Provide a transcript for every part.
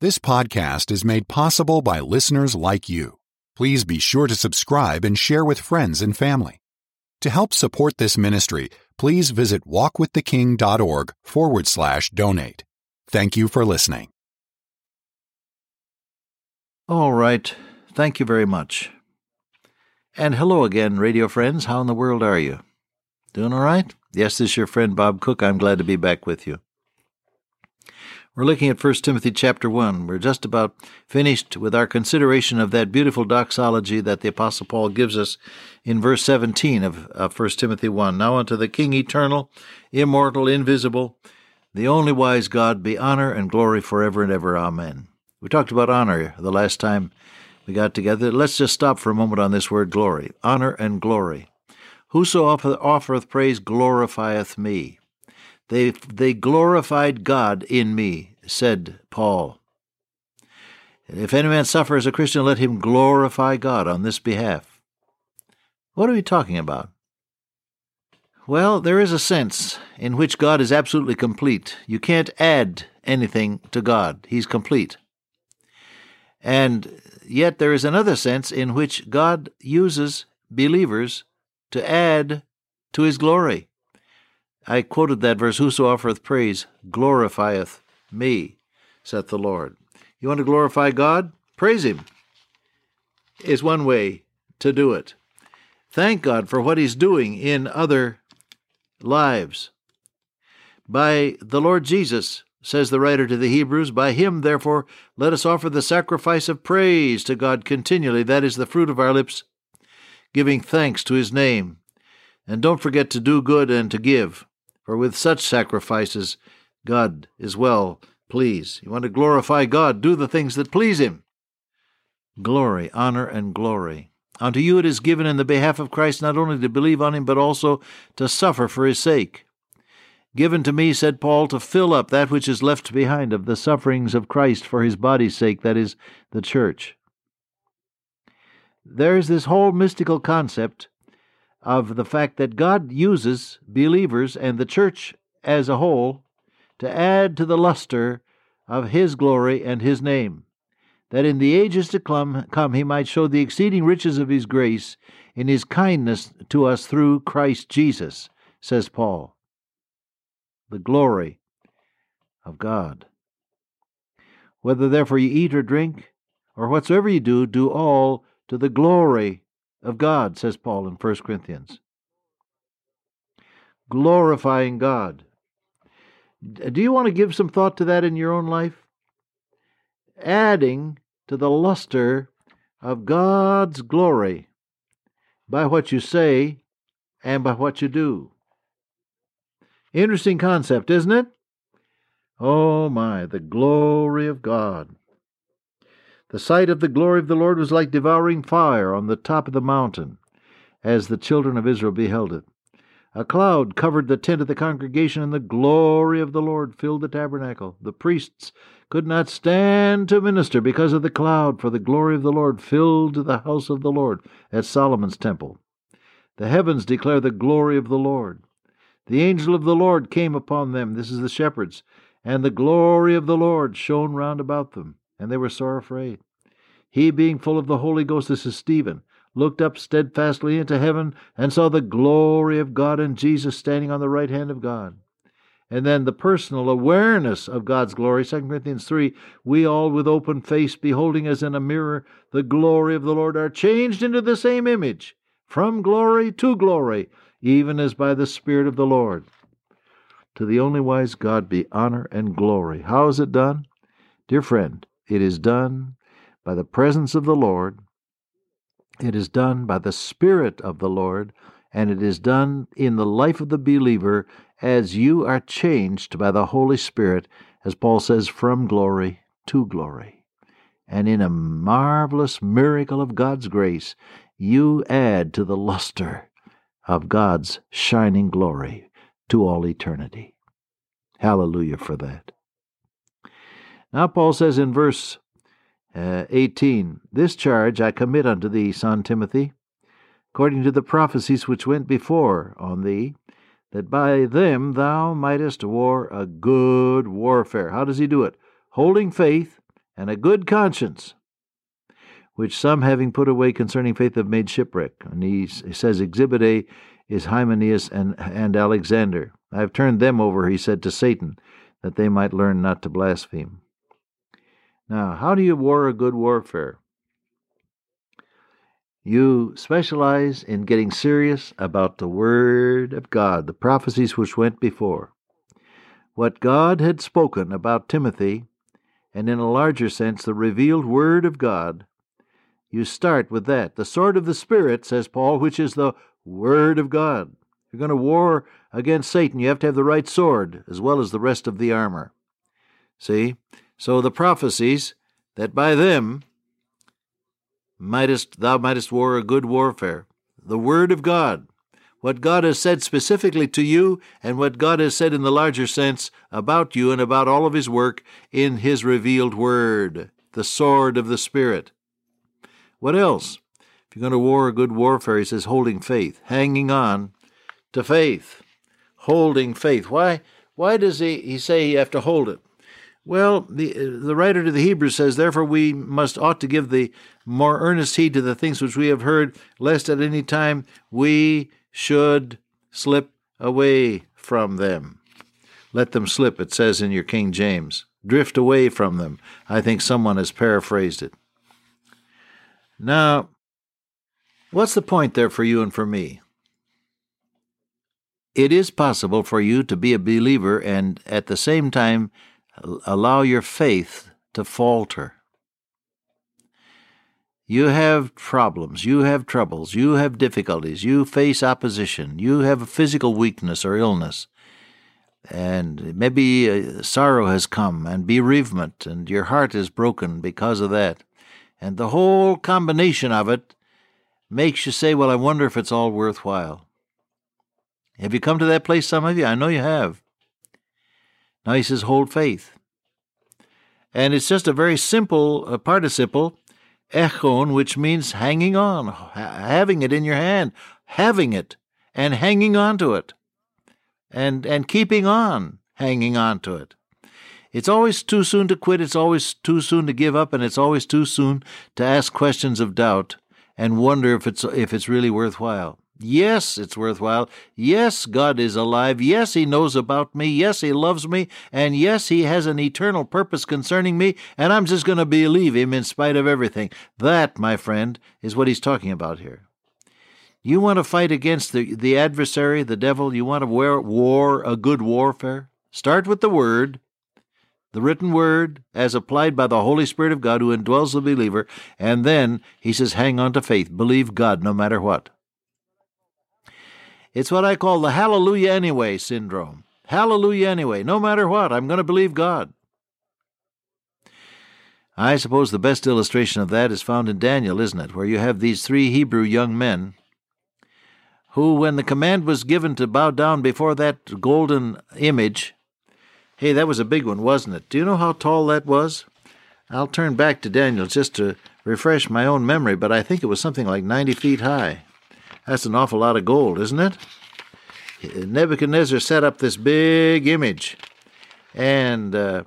This podcast is made possible by listeners like you. Please be sure to subscribe and share with friends and family. To help support this ministry, please visit walkwiththeking.org forward slash donate. Thank you for listening. All right. Thank you very much. And hello again, radio friends. How in the world are you? Doing all right? Yes, this is your friend Bob Cook. I'm glad to be back with you. We're looking at 1 Timothy chapter 1. We're just about finished with our consideration of that beautiful doxology that the Apostle Paul gives us in verse 17 of, of 1 Timothy 1. Now unto the King eternal, immortal, invisible, the only wise God, be honor and glory forever and ever. Amen. We talked about honor the last time we got together. Let's just stop for a moment on this word glory. Honor and glory. Whoso offereth praise glorifieth me. They, they glorified God in me, said Paul. If any man suffer as a Christian, let him glorify God on this behalf. What are we talking about? Well, there is a sense in which God is absolutely complete. You can't add anything to God, He's complete. And yet there is another sense in which God uses believers to add to His glory. I quoted that verse Whoso offereth praise glorifieth me, saith the Lord. You want to glorify God? Praise Him, is one way to do it. Thank God for what He's doing in other lives. By the Lord Jesus, says the writer to the Hebrews, by Him, therefore, let us offer the sacrifice of praise to God continually. That is the fruit of our lips, giving thanks to His name. And don't forget to do good and to give. For with such sacrifices, God is well pleased. You want to glorify God, do the things that please Him. Glory, honor, and glory. Unto you it is given in the behalf of Christ not only to believe on Him, but also to suffer for His sake. Given to me, said Paul, to fill up that which is left behind of the sufferings of Christ for His body's sake, that is, the church. There is this whole mystical concept of the fact that God uses believers and the church as a whole to add to the luster of His glory and His name, that in the ages to come, come He might show the exceeding riches of His grace in His kindness to us through Christ Jesus, says Paul. The glory of God. Whether therefore you eat or drink, or whatsoever you do, do all to the glory of God, says Paul in 1 Corinthians. Glorifying God. Do you want to give some thought to that in your own life? Adding to the luster of God's glory by what you say and by what you do. Interesting concept, isn't it? Oh my, the glory of God. The sight of the glory of the Lord was like devouring fire on the top of the mountain, as the children of Israel beheld it. A cloud covered the tent of the congregation, and the glory of the Lord filled the tabernacle. The priests could not stand to minister because of the cloud, for the glory of the Lord filled the house of the Lord at Solomon's temple. The heavens declare the glory of the Lord. The angel of the Lord came upon them, this is the shepherds, and the glory of the Lord shone round about them and they were sore afraid. He, being full of the Holy Ghost, this is Stephen, looked up steadfastly into heaven and saw the glory of God and Jesus standing on the right hand of God. And then the personal awareness of God's glory, 2 Corinthians 3 we all with open face, beholding as in a mirror the glory of the Lord, are changed into the same image, from glory to glory, even as by the Spirit of the Lord. To the only wise God be honor and glory. How is it done? Dear friend, it is done by the presence of the Lord, it is done by the Spirit of the Lord, and it is done in the life of the believer as you are changed by the Holy Spirit, as Paul says, from glory to glory. And in a marvelous miracle of God's grace, you add to the luster of God's shining glory to all eternity. Hallelujah for that. Now, Paul says in verse uh, 18, This charge I commit unto thee, son Timothy, according to the prophecies which went before on thee, that by them thou mightest war a good warfare. How does he do it? Holding faith and a good conscience, which some having put away concerning faith have made shipwreck. And he, says, Exhibit A is Hymenaeus and, and Alexander. I have turned them over, he said, to Satan, that they might learn not to blaspheme. Now, how do you war a good warfare? You specialize in getting serious about the Word of God, the prophecies which went before. What God had spoken about Timothy and in a larger sense, the revealed Word of God. You start with that. The sword of the Spirit, says Paul, which is the Word of God. If you're going to war against Satan, you have to have the right sword as well as the rest of the armor. See? So the prophecies that by them mightest thou mightest war a good warfare. The Word of God what God has said specifically to you and what God has said in the larger sense about you and about all of His work in His revealed Word, the sword of the Spirit. What else? If you're going to war a good warfare, He says holding faith, hanging on to faith, holding faith. Why? Why does He, he say you have to hold it? Well, the the writer to the Hebrews says, therefore we must ought to give the more earnest heed to the things which we have heard, lest at any time we should slip away from them. Let them slip, it says in your King James. Drift away from them. I think someone has paraphrased it. Now, what's the point there for you and for me? It is possible for you to be a believer and at the same time allow your faith to falter. You have problems, you have troubles, you have difficulties, you face opposition, you have a physical weakness or illness, and maybe uh, sorrow has come and bereavement, and your heart is broken because of that. And the whole combination of it makes you say, Well, I wonder if it's all worthwhile. Have you come to that place, some of you? I know you have. Now he says, Hold faith. And it's just a very simple participle echon, which means hanging on, having it in your hand, having it, and hanging on to it, and, and keeping on hanging on to it. It's always too soon to quit, it's always too soon to give up, and it's always too soon to ask questions of doubt and wonder if it's, if it's really worthwhile. Yes, it's worthwhile. Yes, God is alive. Yes, He knows about me. Yes, He loves me. And yes, He has an eternal purpose concerning me. And I'm just going to believe Him in spite of everything. That, my friend, is what He's talking about here. You want to fight against the, the adversary, the devil? You want to war, war a good warfare? Start with the Word, the written Word, as applied by the Holy Spirit of God who indwells the believer. And then He says, hang on to faith. Believe God no matter what. It's what I call the hallelujah anyway syndrome. Hallelujah anyway. No matter what, I'm going to believe God. I suppose the best illustration of that is found in Daniel, isn't it? Where you have these three Hebrew young men who, when the command was given to bow down before that golden image, hey, that was a big one, wasn't it? Do you know how tall that was? I'll turn back to Daniel just to refresh my own memory, but I think it was something like 90 feet high. That's an awful lot of gold, isn't it? Nebuchadnezzar set up this big image, and uh,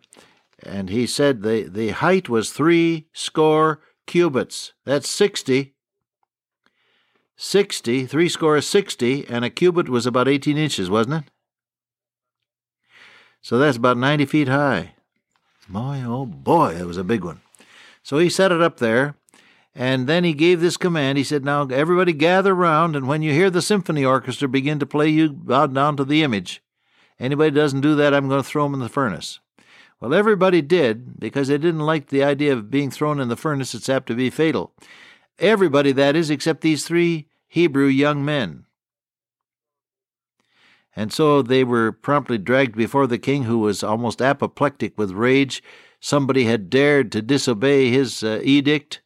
and he said the the height was three score cubits. That's sixty. Sixty, three score is sixty, and a cubit was about eighteen inches, wasn't it? So that's about ninety feet high. Boy, oh boy, that was a big one. So he set it up there, and then he gave this command. He said, Now everybody gather round, and when you hear the symphony orchestra begin to play, you bow down to the image. Anybody doesn't do that, I'm going to throw them in the furnace. Well, everybody did, because they didn't like the idea of being thrown in the furnace. It's apt to be fatal. Everybody, that is, except these three Hebrew young men. And so they were promptly dragged before the king, who was almost apoplectic with rage. Somebody had dared to disobey his uh, edict.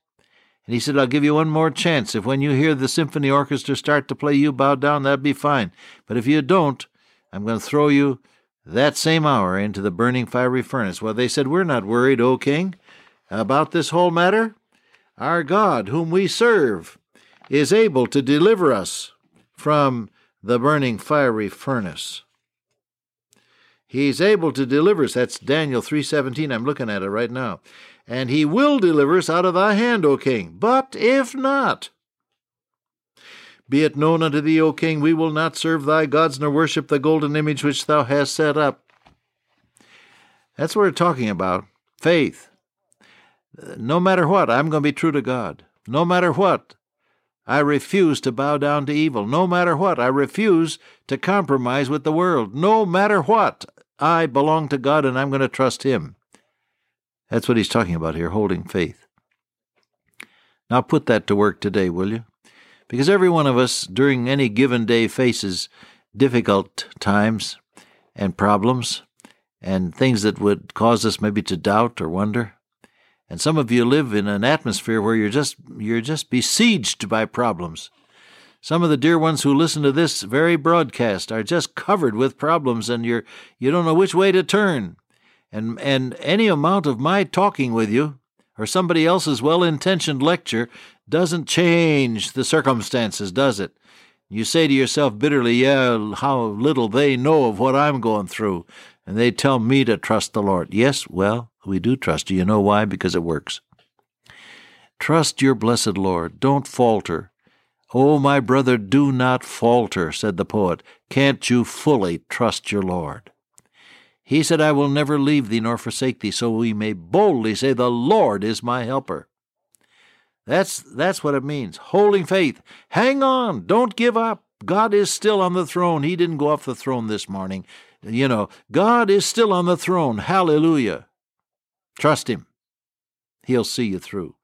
And he said, I'll give you one more chance. If when you hear the symphony orchestra start to play, you bow down, that'd be fine. But if you don't, I'm going to throw you that same hour into the burning fiery furnace. Well, they said, We're not worried, O king, about this whole matter. Our God, whom we serve, is able to deliver us from the burning fiery furnace. He's able to deliver us. That's Daniel 3:17. I'm looking at it right now. And he will deliver us out of thy hand, O king. But if not, be it known unto thee, O king, we will not serve thy gods nor worship the golden image which thou hast set up. That's what we're talking about. Faith. No matter what, I'm going to be true to God. No matter what, I refuse to bow down to evil. No matter what, I refuse to compromise with the world. No matter what, I belong to God and I'm going to trust Him. That's what he's talking about here, holding faith. Now put that to work today, will you? Because every one of us during any given day faces difficult times and problems and things that would cause us maybe to doubt or wonder. And some of you live in an atmosphere where you're just you're just besieged by problems. Some of the dear ones who listen to this very broadcast are just covered with problems and you're you don't know which way to turn. And and any amount of my talking with you or somebody else's well-intentioned lecture doesn't change the circumstances, does it? You say to yourself bitterly, Yeah, how little they know of what I'm going through. And they tell me to trust the Lord. Yes, well, we do trust you. You know why? Because it works. Trust your blessed Lord. Don't falter. Oh, my brother, do not falter, said the poet. Can't you fully trust your Lord? He said, I will never leave thee nor forsake thee, so we may boldly say, The Lord is my helper. That's that's what it means. Holding faith. Hang on. Don't give up. God is still on the throne. He didn't go off the throne this morning. You know, God is still on the throne. Hallelujah. Trust him. He'll see you through.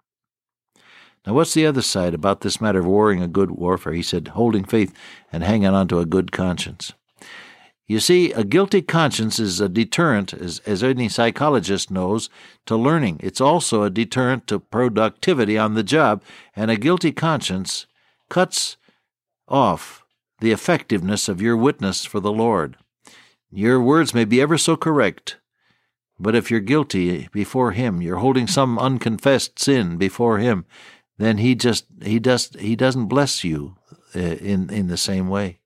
Now, what's the other side about this matter of warring a good warfare? He said, holding faith and hanging on to a good conscience. You see, a guilty conscience is a deterrent, as, as any psychologist knows, to learning. It's also a deterrent to productivity on the job, and a guilty conscience cuts off the effectiveness of your witness for the Lord. Your words may be ever so correct, but if you're guilty before Him, you're holding some unconfessed sin before Him, then He just He does He doesn't bless you uh, in in the same way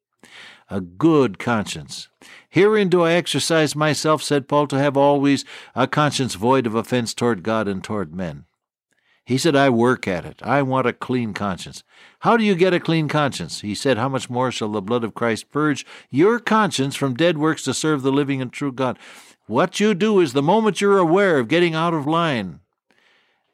a good conscience. Herein do I exercise myself, said Paul, to have always a conscience void of offense toward God and toward men. He said, I work at it. I want a clean conscience. How do you get a clean conscience? He said, How much more shall the blood of Christ purge your conscience from dead works to serve the living and true God? What you do is the moment you're aware of getting out of line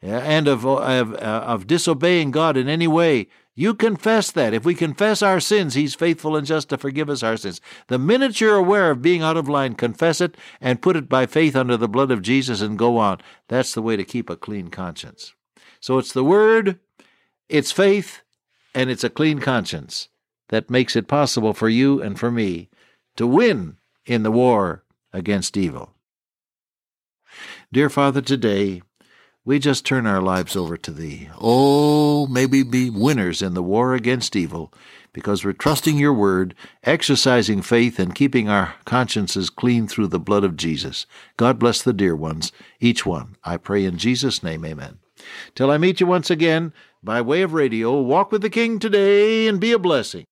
and of, uh, of, uh, of disobeying God in any way, you confess that. If we confess our sins, He's faithful and just to forgive us our sins. The minute you're aware of being out of line, confess it and put it by faith under the blood of Jesus and go on. That's the way to keep a clean conscience. So it's the Word, it's faith, and it's a clean conscience that makes it possible for you and for me to win in the war against evil. Dear Father, today, we just turn our lives over to Thee. Oh, may we be winners in the war against evil because we're trusting Your Word, exercising faith, and keeping our consciences clean through the blood of Jesus. God bless the dear ones, each one. I pray in Jesus' name, amen. Till I meet you once again by way of radio, walk with the King today and be a blessing.